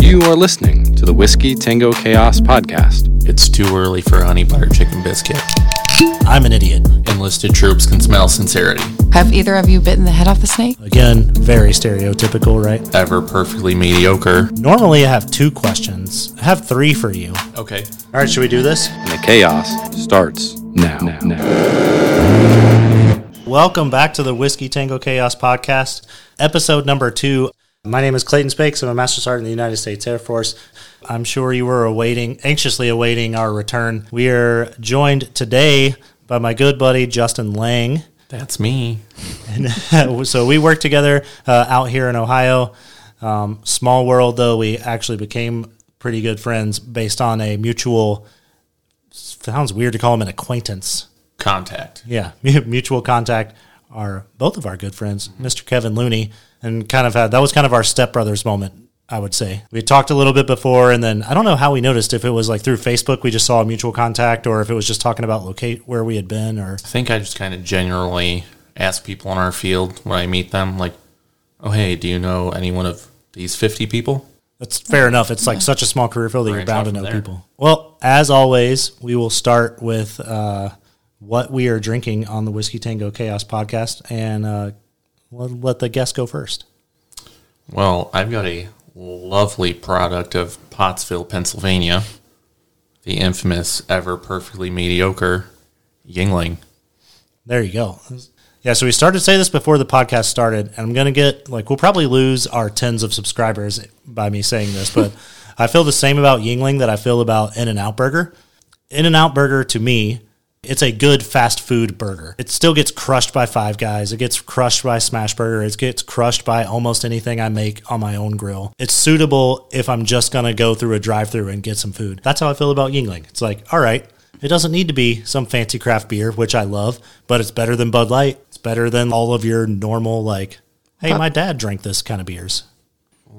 You are listening to the Whiskey Tango Chaos podcast. It's too early for honey butter chicken biscuit. I'm an idiot. Enlisted troops can smell sincerity. Have either of you bitten the head off the snake? Again, very stereotypical, right? Ever perfectly mediocre. Normally, I have two questions. I have three for you. Okay. All right, should we do this? And the chaos starts now. now. Welcome back to the Whiskey Tango Chaos podcast, episode number two. My name is Clayton Spakes. I'm a Master Sergeant in the United States Air Force. I'm sure you were awaiting, anxiously awaiting our return. We are joined today by my good buddy Justin Lang. That's me. And so we work together uh, out here in Ohio. Um, small world, though, we actually became pretty good friends based on a mutual. Sounds weird to call him an acquaintance. Contact. Yeah, mutual contact. Are both of our good friends, Mr. Kevin Looney, and kind of had that was kind of our stepbrothers moment. I would say we had talked a little bit before, and then I don't know how we noticed if it was like through Facebook we just saw a mutual contact, or if it was just talking about locate where we had been, or I think I just kind of generally ask people in our field when I meet them, like, oh, hey, do you know any one of these 50 people? That's fair enough. It's like such a small career field that you're bound to know there. people. Well, as always, we will start with uh, what we are drinking on the Whiskey Tango Chaos podcast, and uh, we'll let the guest go first. Well, I've got a lovely product of Pottsville, Pennsylvania, the infamous, ever perfectly mediocre Yuengling. There you go. Yeah, so we started to say this before the podcast started, and I'm going to get like we'll probably lose our tens of subscribers by me saying this, but I feel the same about Yuengling that I feel about In-N-Out Burger. In and Out Burger to me, it's a good fast food burger. It still gets crushed by Five Guys. It gets crushed by Smash Burger. It gets crushed by almost anything I make on my own grill. It's suitable if I'm just going to go through a drive-through and get some food. That's how I feel about Yuengling. It's like, all right, it doesn't need to be some fancy craft beer, which I love, but it's better than Bud Light. It's better than all of your normal, like, hey, my dad drank this kind of beers.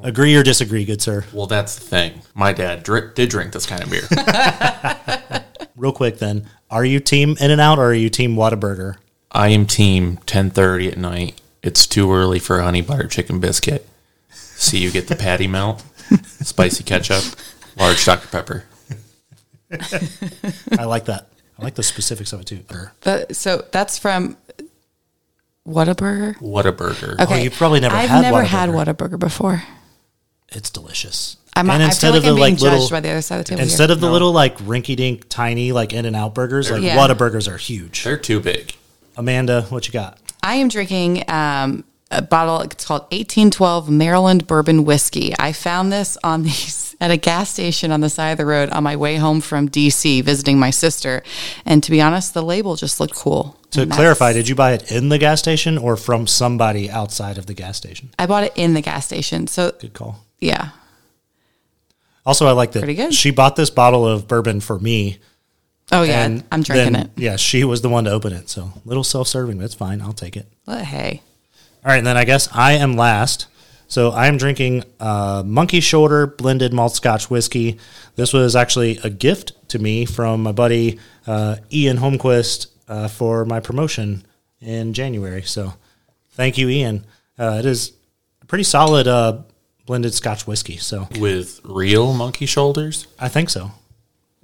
Agree or disagree, good sir? Well, that's the thing. My dad did drink this kind of beer. Real quick then, are you team In-N-Out or are you team Whataburger? I am team 10:30 at night. It's too early for a honey butter chicken biscuit. See you get the patty melt, spicy ketchup, large Dr Pepper. I like that. I like the specifics of it too. Er. But so that's from Whataburger. What a burger. Okay, you've probably never had What I've had never Whataburger. had Whataburger before. It's delicious. I'm, I feel like I'm being judged by the other side of the table. instead here. of the little like rinky dink tiny like In-N-Out burgers, like Yeah. Whataburgers are huge. They're too big. Amanda, what you got? I am drinking um, a bottle. It's called 1812 Maryland Bourbon Whiskey. I found this on these at a gas station on the side of the road on my way home from DC visiting my sister. And to be honest, the label just looked cool. To And clarify, did you buy it in the gas station or from somebody outside of the gas station? I bought it in the gas station. So Good call. yeah, Also, I like that Pretty good. she bought this bottle of bourbon for me. oh yeah, I'm drinking then- it. Yeah, she was the one to open it. So little self serving. That's fine. I'll take it. But hey, All right, and then I guess I am last. So I am drinking uh, Monkey Shoulder blended malt Scotch whiskey. This was actually a gift to me from my buddy uh, Ian Holmquist uh, for my promotion in January. So thank you, Ian. Uh, it is a pretty solid uh, blended Scotch whiskey. So With real monkey shoulders, I think so.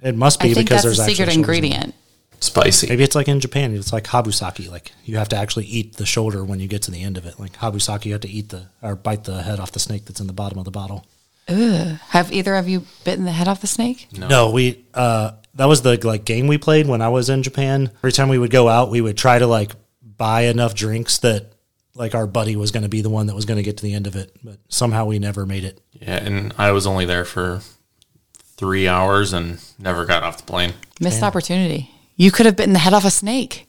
It must be I think because that's the there's secret actually shoulders in it. ingredient. spicy. Maybe it's like in Japan. It's like habusaki. Like you have to actually eat the shoulder when you get to the end of it. Like habusaki, you have to eat the or bite the head off the snake that's in the bottom of the bottle. Have either of you bitten the head off the snake? No, we uh that was the like game we played when I was in Japan. Every time we would go out, we would try to like buy enough drinks that like our buddy was going to be the one that was going to get to the end of it, but somehow we never made it. Yeah, and I was only there for three hours and never got off the plane. Missed opportunity. You could have bitten the head off a snake.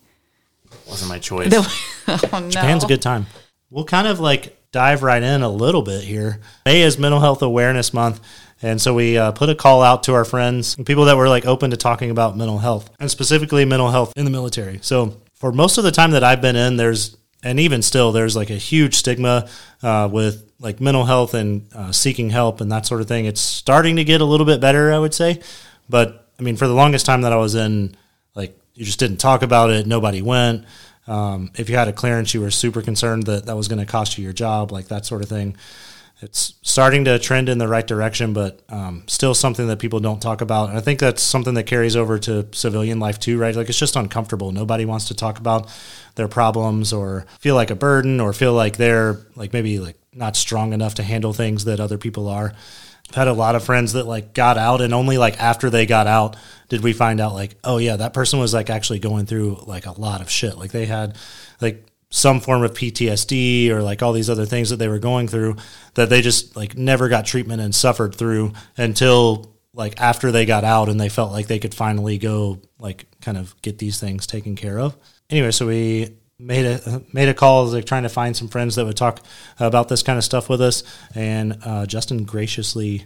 Wasn't my choice. oh no. Japan's a good time. We'll kind of like dive right in a little bit here. May is Mental Health Awareness Month. And so we uh, put a call out to our friends, people that were like open to talking about mental health and specifically mental health in the military. So for most of the time that I've been in, there's, and even still, there's like a huge stigma uh, with like mental health and uh, seeking help and that sort of thing. It's starting to get a little bit better, I would say. But I mean, for the longest time that I was in, like, you just didn't talk about it. Nobody went. Um, if you had a clearance, you were super concerned that that was going to cost you your job, like that sort of thing. It's starting to trend in the right direction, but um, still something that people don't talk about. And I think that's something that carries over to civilian life too, right? Like it's just uncomfortable. Nobody wants to talk about their problems or feel like a burden or feel like they're like maybe like not strong enough to handle things that other people are. I've had a lot of friends that like got out and only like after they got out did we find out like, oh yeah, that person was like actually going through like a lot of shit. Like they had like some form of PTSD or like all these other things that they were going through that they just like never got treatment and suffered through until like after they got out and they felt like they could finally go like kind of get these things taken care of. Anyway, so we made a made a call like trying to find some friends that would talk about this kind of stuff with us and uh, Justin graciously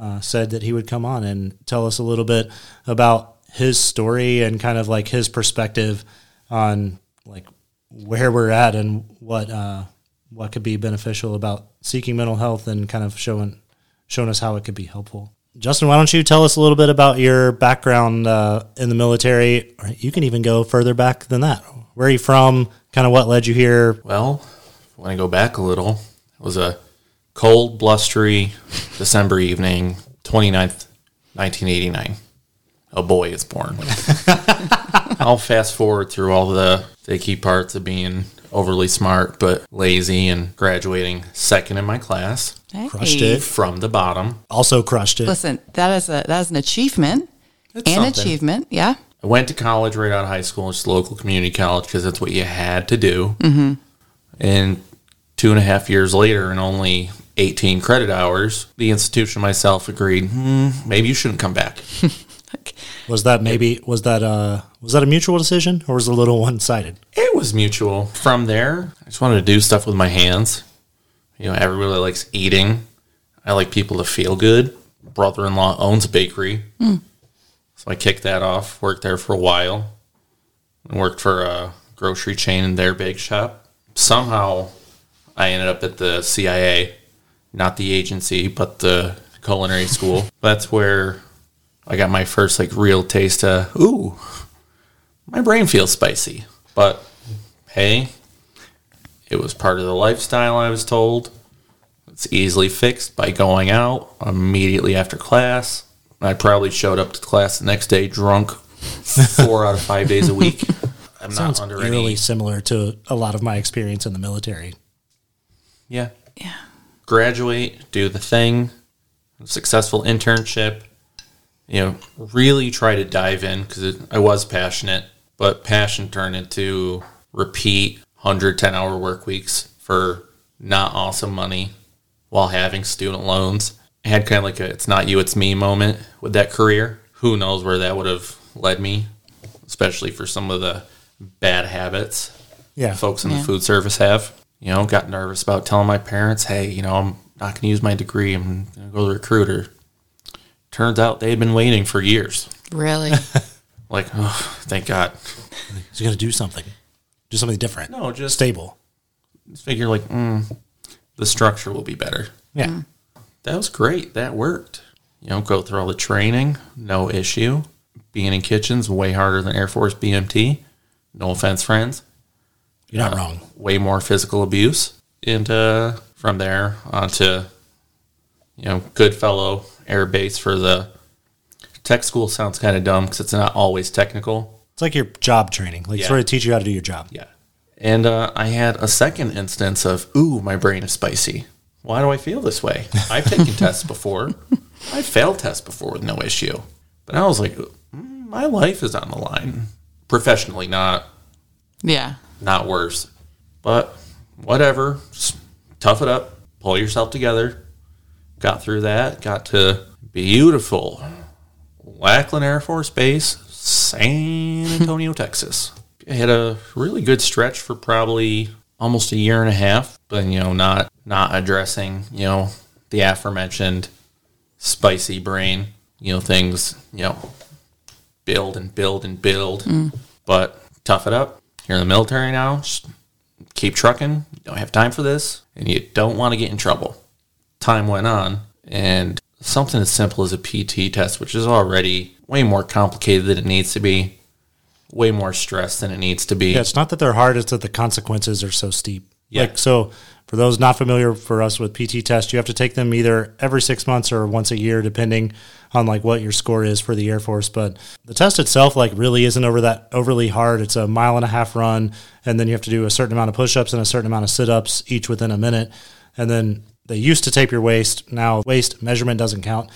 uh, said that he would come on and tell us a little bit about his story and kind of like his perspective on like where we're at and what uh, what could be beneficial about seeking mental health and kind of showing showing us how it could be helpful. Justin, why don't you tell us a little bit about your background uh, in the military? You can even go further back than that. Where are you from? Kind of what led you here? Well, when I go back a little, it was a cold, blustery December evening, 29th, 1989. A boy is born. I'll fast forward through all the, the key parts of being overly smart but lazy and graduating second in my class Hey. Crushed it. from the bottom. Also crushed it. Listen, that is a that is an achievement. It's an something. achievement, yeah. I went to college right out of high school, just local community college, because that's what you had to do. Mm-hmm. And two and a half years later, and only 18 credit hours, the institution myself agreed, hmm, maybe you shouldn't come back. Was that maybe was that uh was that a mutual decision or was it a little one sided? it was mutual. From there, I just wanted to do stuff with my hands. You know, everybody likes eating. I like people to feel good. Brother in law owns a bakery. So I kicked that off, worked there for a while, and worked for a grocery chain in their bake shop. Somehow I ended up at the CIA, not the agency, but the culinary school. That's where I got my first like real taste of ooh, my brain feels spicy. But hey, it was part of the lifestyle I was told. It's easily fixed by going out immediately after class. I probably showed up to class the next day drunk four out of five days a week. I'm Sounds not under eerily any. similar to a lot of my experience in the military. Yeah. Yeah. graduate, do the thing, successful internship, you know, really try to dive in because I was passionate, but passion turned into repeat 110 hour work weeks for not awesome money while having student loans. I had kind of like a it's not you, it's me moment with that career. Who knows where that would have led me, especially for some of the bad habits Yeah. folks in the food service have. You know, got nervous about telling my parents, hey, you know, I'm not going to use my degree. I'm going to go to the recruiter. Turns out they had been waiting for years. Really? Like, oh, thank God. He's going to do something. Do something different. No, just Stable. Just figure like, mm, the structure will be better. Yeah. That was great. That worked. You know, go through all the training, no issue. Being in kitchens, way harder than Air Force BMT. No offense, friends. You're not wrong. way more physical abuse. And uh, from there on to, you know, Goodfellow Air Base for the tech school sounds kind of dumb because it's not always technical. It's like your job training. Like Yeah. sort of teach you how to do your job. Yeah. And uh, I had a second instance of, ooh, my brain is spicy. Why do I feel this way? I've taken tests before. I failed tests before with no issue. But I was like, mm, my life is on the line. Professionally, not yeah. not worse. But whatever, just tough it up, pull yourself together. Got through that, got to beautiful Lackland Air Force Base, San Antonio, Texas. I had a really good stretch for probably almost a year and a half, but you know, not not addressing, you know, the aforementioned spicy brain, you know, things, you know, build and build and build. Mm. But tough it up. You're in the military now. Just keep trucking. You don't have time for this, and you don't want to get in trouble. Time went on, and something as simple as a PT test, which is already way more complicated than it needs to be, way more stress than it needs to be. Yeah, it's not that they're hard; it's that the consequences are so steep. Yeah. Like so, for those not familiar, for us with PT tests, you have to take them either every six months or once a year, depending on like what your score is for the Air Force. But the test itself, like, really isn't over that overly hard. It's a mile and a half run, and then you have to do a certain amount of push-ups and a certain amount of sit-ups each within a minute, and then they used to tape your waist. Now waist measurement doesn't count.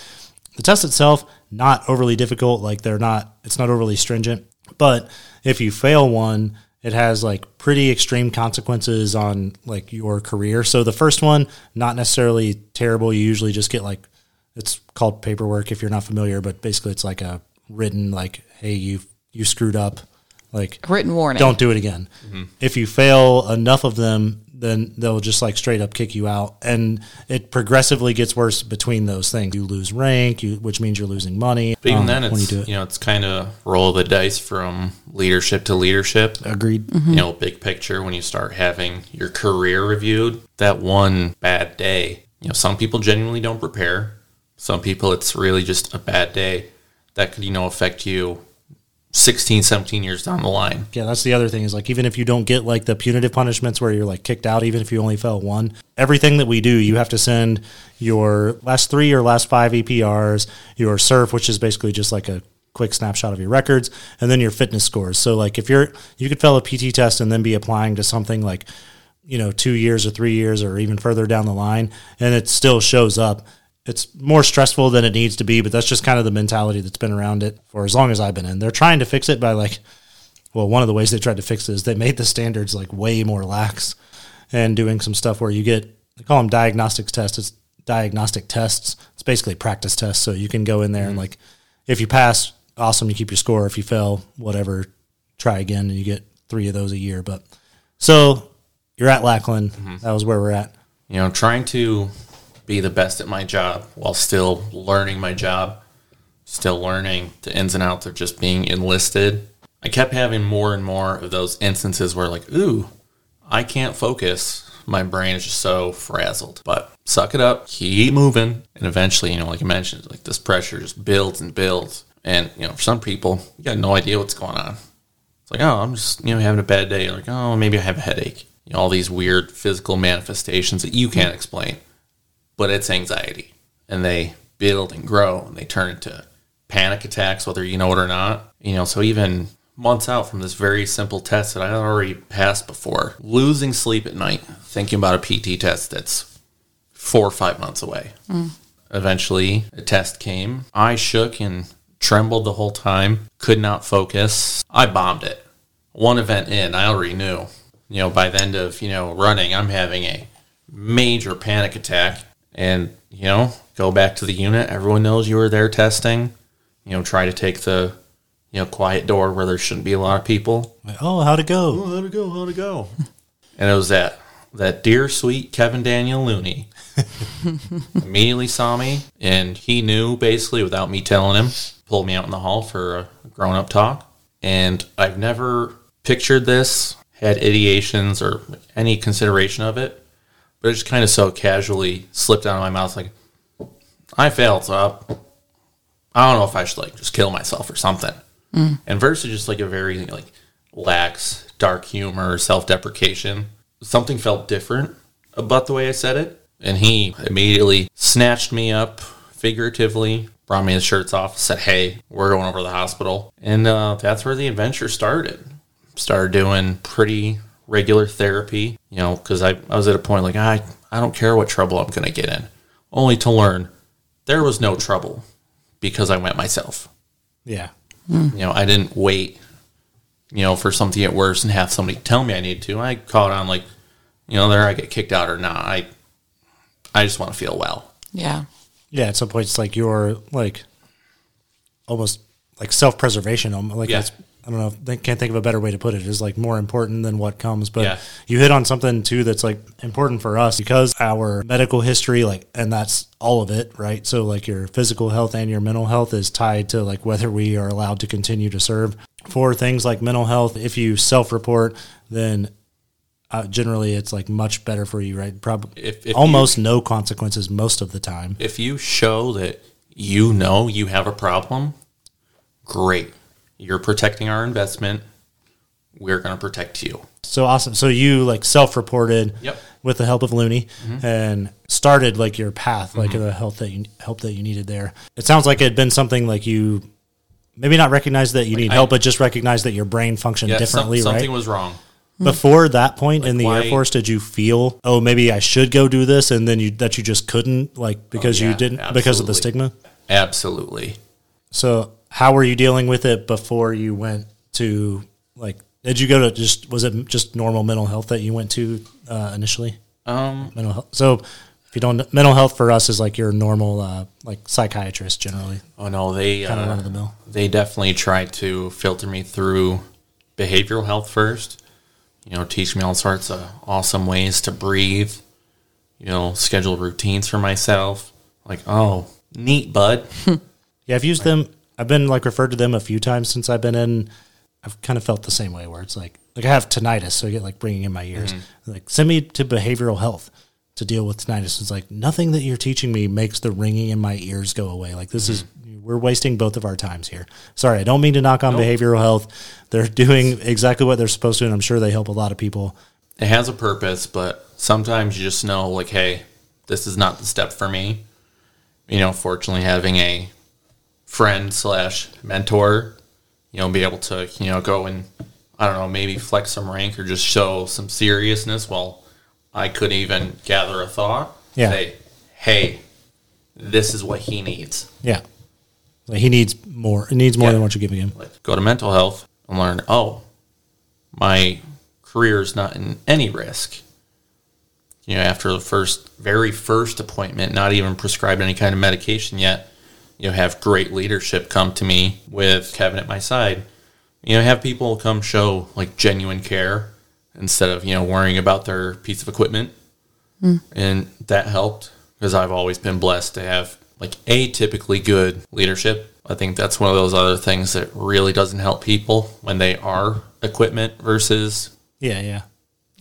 The test itself not overly difficult. Like they're not. It's not overly stringent. But if you fail one, it has like pretty extreme consequences on like your career. So the first one, not necessarily terrible. You usually just get like it's called paperwork if you're not familiar, but basically it's like a written like, hey, you you screwed up. Like Written warning. don't do it again. Mm-hmm. If you fail enough of them, then they'll just like straight up kick you out, and it progressively gets worse between those things. You lose rank, you, which means you're losing money. But even um, then, when it's you you, do it, know it's kind of roll of the dice from leadership to leadership. agreed. You know, big picture when you start having your career reviewed. That one bad day, you know, some people genuinely don't prepare. Some people, it's really just a bad day that could you know affect you 16, 17 years down the line. Yeah, that's the other thing is like even if you don't get like the punitive punishments where you're like kicked out, even if you only fell one, everything that we do, you have to send your last three or last five EPRs, your SURF, which is basically just like a quick snapshot of your records, and then your fitness scores. So like if you're you could fail a PT test and then be applying to something like you know two years or three years or even further down the line, and it still shows up. It's more stressful than it needs to be, but that's just kind of the mentality that's been around it for as long as I've been in. They're trying to fix it by like well, one of the ways they tried to fix it is they made the standards like way more lax and doing some stuff where you get they call them diagnostics tests. It's diagnostic tests. It's basically practice tests. So you can go in there and mm-hmm. like if you pass, awesome, you keep your score. If you fail, whatever, try again and you get three of those a year. But so you're at Lackland. Mm-hmm. That was where we're at. you know, trying to be the best at my job while still learning my job, still learning the ins and outs of just being enlisted. I kept having more and more of those instances where, like, ooh, I can't focus. My brain is just so frazzled. But suck it up, keep moving. And eventually, you know, like I mentioned, like this pressure just builds and builds. And, you know, for some people, you got no idea what's going on. It's like, oh, I'm just, you know, having a bad day. Like, oh, maybe I have a headache. You know, all these weird physical manifestations that you can't explain, but it's anxiety. And they build and grow and they turn into panic attacks, whether you know it or not. You know, so even months out from this very simple test that I had already passed before, losing sleep at night, thinking about a PT test that's four or five months away. Mm. Eventually, a test came. I shook and trembled the whole time, could not focus. I bombed it. One event in, I already knew. You know, by the end of, you know, running, I'm having a major panic attack. And, you know, go back to the unit. Everyone knows you were there testing. You know, try to take the, you know, quiet door where there shouldn't be a lot of people. Oh, how'd it go? Oh, how'd it go? How'd it go? and it was that that dear sweet Kevin Daniel Looney immediately saw me and he knew basically without me telling him, pulled me out in the hall for a grown up talk. And I've never pictured this, had ideations or any consideration of it, but it just kind of so casually slipped out of my mouth like, I failed, so I, don't know if I should like just kill myself or something. And versus just like a very like lax, dark humor, self deprecation, something felt different about the way I said it. And he immediately snatched me up figuratively, brought me the shirts off, said, Hey, we're going over to the hospital. And uh, that's where the adventure started. Started doing pretty regular therapy, you know, because I, I was at a point like, I, I don't care what trouble I'm going to get in, only to learn there was no trouble because I went myself. Yeah. Hmm. You know, I didn't wait, you know, for something to get worse and have somebody tell me I need to. I caught on like, you know, there I get kicked out or not. I I just want to feel well. Yeah. Yeah, at some point it's like you're like almost like self preservation. Like Yeah. that's I don't know. I can't think of a better way to put it. Is like more important than what comes. But Yeah. you hit on something too that's like important for us because our medical history, like, and that's all of it, right? So like your physical health and your mental health is tied to like whether we are allowed to continue to serve. For things like mental health, if you self report, then uh, generally it's like much better for you, right? Probably almost no consequences most of the time. If you show that you know you have a problem, great. You're protecting our investment. We're going to protect you. So awesome. So you like self-reported Yep. with the help of Looney mm-hmm. and started like your path, like mm-hmm. the help that you help that you needed there. It sounds like it had been something like you maybe not recognize that you need I- help, but just recognize that your brain functioned Yeah, some- differently, something right? was wrong. Mm-hmm. Before that point in the Air Force, did you feel, oh, maybe I should go do this, and then you that you just couldn't, like because oh, you Oh, yeah, didn't because of the stigma? Absolutely. So how were you dealing with it before you went to like? Did you go to just was it just normal mental health that you went to uh, initially? Um, Mental health. So if you don't, mental health for us is like your normal uh, like psychiatrist generally, oh no, they kind of uh, run of the mill. they definitely try to filter me through behavioral health first. You know, teach me all sorts of awesome ways to breathe. You know, schedule routines for myself. Like, oh, neat, bud. Yeah, I've used them. I've been like referred to them a few times since I've been in. I've kind of felt the same way where it's like like I have tinnitus, so I get like ringing in my ears. Mm-hmm. Like send me to behavioral health to deal with tinnitus. It's like nothing that you're teaching me makes the ringing in my ears go away. Like this is mm-hmm. we're wasting both of our times here. Sorry, I don't mean to knock on behavioral health. They're doing exactly what they're supposed to, and I'm sure they help a lot of people. it has a purpose, but sometimes you just know, like, hey, this is not the step for me. You know, fortunately, having a friend slash mentor, you know, be able to, you know, go and, I don't know, maybe flex some rank or just show some seriousness while I couldn't even gather a thought. Yeah. Say, hey, this is what he needs. Yeah, like he needs more. He needs more Yeah. than what you're giving him. Like, go to mental health and learn, oh, my career is not in any risk. You know, after the first, very first appointment, not even prescribed any kind of medication yet, you know, have great leadership come to me with Kevin at my side. You know, have people come show like genuine care instead of, you know, worrying about their piece of equipment. Hmm. And that helped because I've always been blessed to have like atypically good leadership. I think that's one of those other things that really doesn't help people when they are equipment versus Yeah, yeah.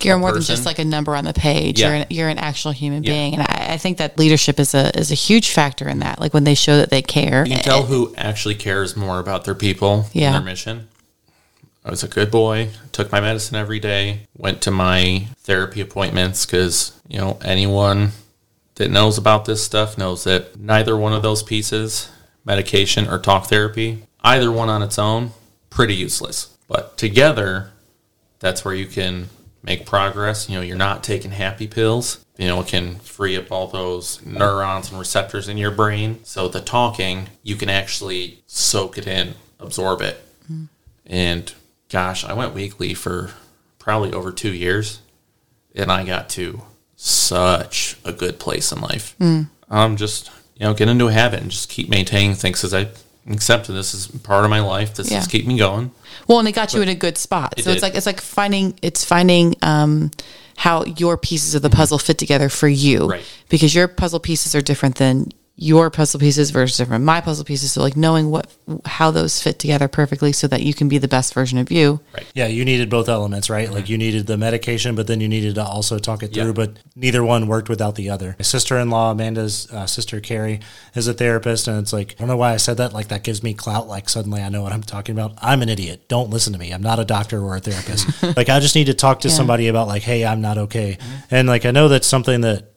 You're more than just like a number on the page. Yeah. You're an, you're an actual human Yeah. being, and I, I think that leadership is a is a huge factor in that. Like when they show that they care. You can tell who actually cares more about their people Yeah. and their mission. I was a good boy, took my medicine every day, went to my therapy appointments because, you know, anyone that knows about this stuff knows that neither one of those pieces, medication or talk therapy, either one on its own, pretty useless. But together, that's where you can make progress. You know, you're not taking happy pills. You know, it can free up all those neurons and receptors in your brain. So the talking, you can actually soak it in, absorb it. And gosh, I went weekly for probably over two years, and I got to such a good place in life. Um, just you know, get into a habit and just keep maintaining things because I accepted this is part of my life. This Yeah. is keep me going. Well, and it got you in a good spot. It So it's like it's like finding it's finding um, how your pieces of the puzzle fit together for you. Right. Because your puzzle pieces are different than your puzzle pieces versus different my puzzle pieces. So like knowing what how those fit together perfectly, so that you can be the best version of you. Right. Yeah, you needed both elements, right? Like you needed the medication, but then you needed to also talk it through. Yeah. But neither one worked without the other. My sister-in-law, Amanda's uh, sister Carrie, is a therapist, and it's like I don't know why I said that. Like that gives me clout. Like suddenly I know what I'm talking about. I'm an idiot. Don't listen to me. I'm not a doctor or a therapist. like I just need to talk to Yeah. somebody about like, hey, I'm not okay. And like I know that's something that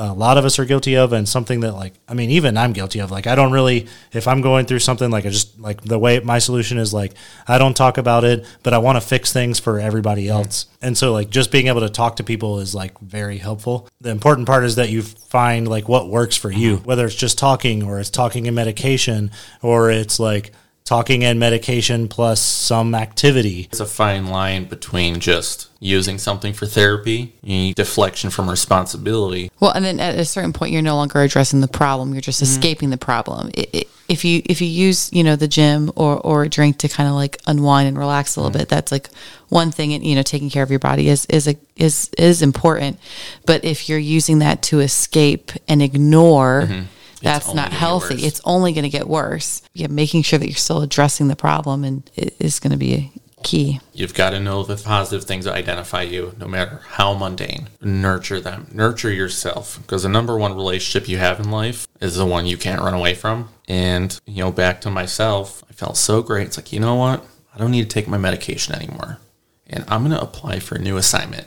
a lot of us are guilty of and something that like i mean even i'm guilty of. Like i don't really if i'm going through something like i just like the way my solution is like i don't talk about it but i want to fix things for everybody else. And so like just being able to talk to people is like very helpful. The important part is that you find like what works for you uh-huh. whether it's just talking or it's talking and medication or it's like talking and medication plus some activity It's a fine line between just using something for therapy, you need deflection from responsibility. Well, and then at a certain point, you're no longer addressing the problem; you're Mm-hmm. just escaping the problem. I i if you if you use you know the gym or or a drink to kind of like unwind and relax a little Mm-hmm. bit, that's like one thing. And you know, taking care of your body is is a, is is important. But if you're using that to escape and ignore. Mm-hmm. Only not healthy. It's only going to get worse. Yeah, making sure that you're still addressing the problem and it is going to be Key. You've got to know the positive things that identify you, no matter how mundane. Nurture them. Nurture yourself. Because the number one relationship you have in life is the one you can't run away from. And, you know, back to myself, I felt so great. It's like, you know what? I don't need to take my medication anymore. And I'm going to apply for a new assignment.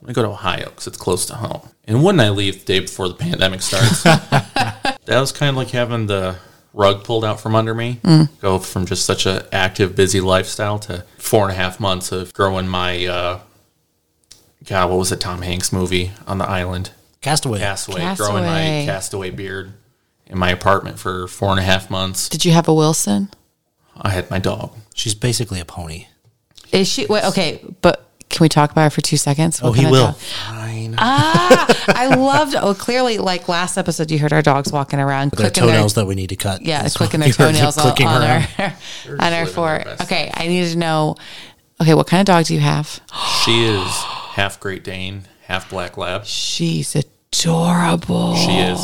I'm go to Ohio because it's close to home. And wouldn't I leave the day before the pandemic starts? that was kind of like having the rug pulled out from under me. Go from just such an active, busy lifestyle to four and a half months of growing my uh, God, what was it? Tom Hanks movie on the island, Castaway. Castaway. Castaway. Growing my castaway beard in my apartment for four and a half months. Did you have a Wilson? I had my dog. She's basically a pony. Is she? Wait, okay, but can we talk about it for two seconds? Oh, What he kind of will. dog- Ah, I loved. Oh, clearly, like last episode, you heard our dogs walking around, Their clicking their toenails that we need to cut. yeah, clicking why their you heard them toenails on, clicking on our on our living floor. their best. Okay, I needed to know. Okay, what kind of dog do you have? She is half Great Dane, half Black Lab. She's adorable. She is.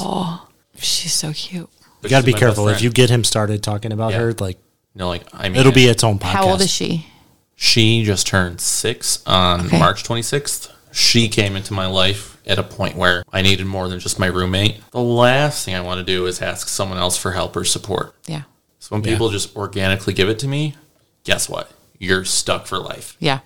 She's so cute. But You got to be careful if you get him started talking about Yeah. her. Like No, like I mean, it'll be its own podcast. How old is she? She just turned six on Okay. March 26th. She came into my life at a point where I needed more than just my roommate. The last thing I want to do is ask someone else for help or support. Yeah, So when people just organically give it to me, guess what? You're stuck for life. yeah.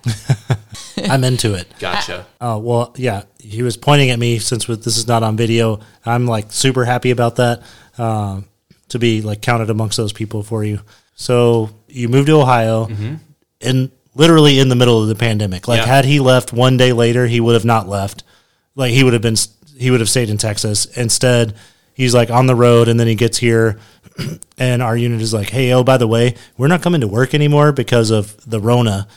I'm into it. Gotcha. Oh well, yeah. He was pointing at me since this is not on video. I'm like super happy about that um, to be like counted amongst those people for you. So you moved to Ohio, mm-hmm. and literally in the middle of the pandemic. Like Yeah. had he left one day later, he would have not left. Like he would have been, he would have stayed in Texas. Instead, he's like on the road, and then he gets here, and our unit is like, "Hey, oh, by the way, we're not coming to work anymore because of the Rona."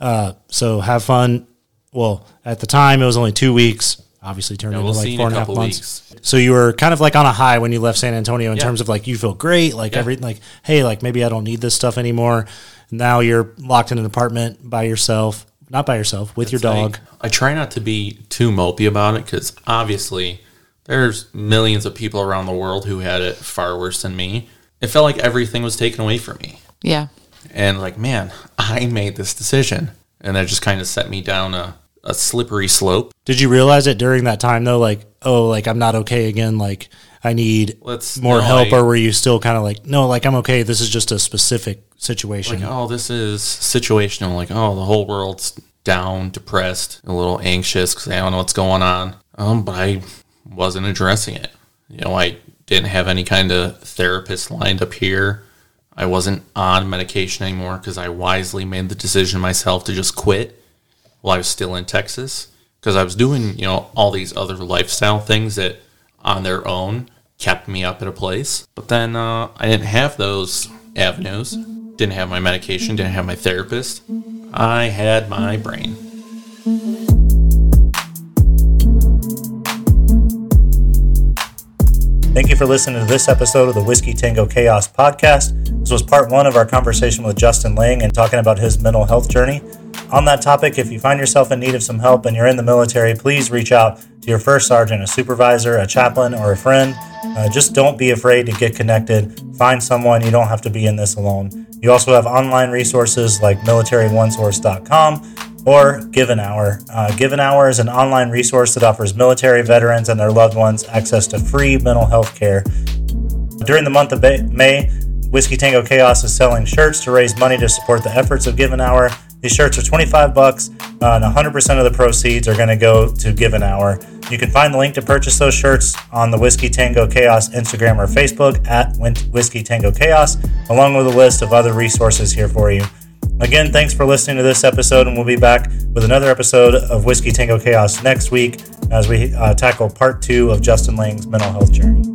Uh, so have fun. Well, at the time it was only two weeks. Obviously turned Yeah, into we'll like in and a half months. weeks. So you were kind of like on a high when you left San Antonio in Yeah. terms of like you feel great, like Yeah. every like hey, like maybe I don't need this stuff anymore. Now you're locked in an apartment by yourself, not by yourself, with your It's like- dog. I try not to be too mopey about it because obviously there's millions of people around the world who had it far worse than me. It felt like everything was taken away from me. Yeah. And like, man, I made this decision. And that just kind of set me down a, a slippery slope. Did you realize it during that time though? Like, oh, like I'm not okay again. Like I need Let's- more no, help, I- or were you still kind of like, no, like I'm okay. This is just a specific situation. Like, oh, this is situational. Like, oh, the whole world's down, depressed, a little anxious because I don't know what's going on. Um, but I wasn't addressing it. You know, I didn't have any kind of therapist lined up here. I wasn't on medication anymore because I wisely made the decision myself to just quit while I was still in Texas because I was doing, you know, all these other lifestyle things that on their own kept me up at a place. But then uh, I didn't have those avenues, didn't have my medication, didn't have my therapist. I had my brain. Thank you for listening to this episode of the Whiskey Tango Chaos podcast. This was part one of our conversation with Justin Lang and talking about his mental health journey. On that topic, if you find yourself in need of some help and you're in the military, please reach out to your first sergeant, a supervisor, a chaplain, or a friend. Uh, just don't be afraid to get connected. Find someone. You don't have to be in this alone. You also have online resources like militaryonesource.com or Give an Hour. Uh, Give an Hour is an online resource that offers military veterans and their loved ones access to free mental health care. During the month of May, Whiskey Tango Chaos is selling shirts to raise money to support the efforts of Give an Hour. These shirts are 25 bucks, uh, and 100% of the proceeds are going to go to Give an Hour. You can find the link to purchase those shirts on the Whiskey Tango Chaos Instagram or Facebook at Whiskey Tango Chaos, along with a list of other resources here for you. Again, thanks for listening to this episode, and we'll be back with another episode of Whiskey Tango Chaos next week as we uh, tackle part two of Justin Lang's mental health journey.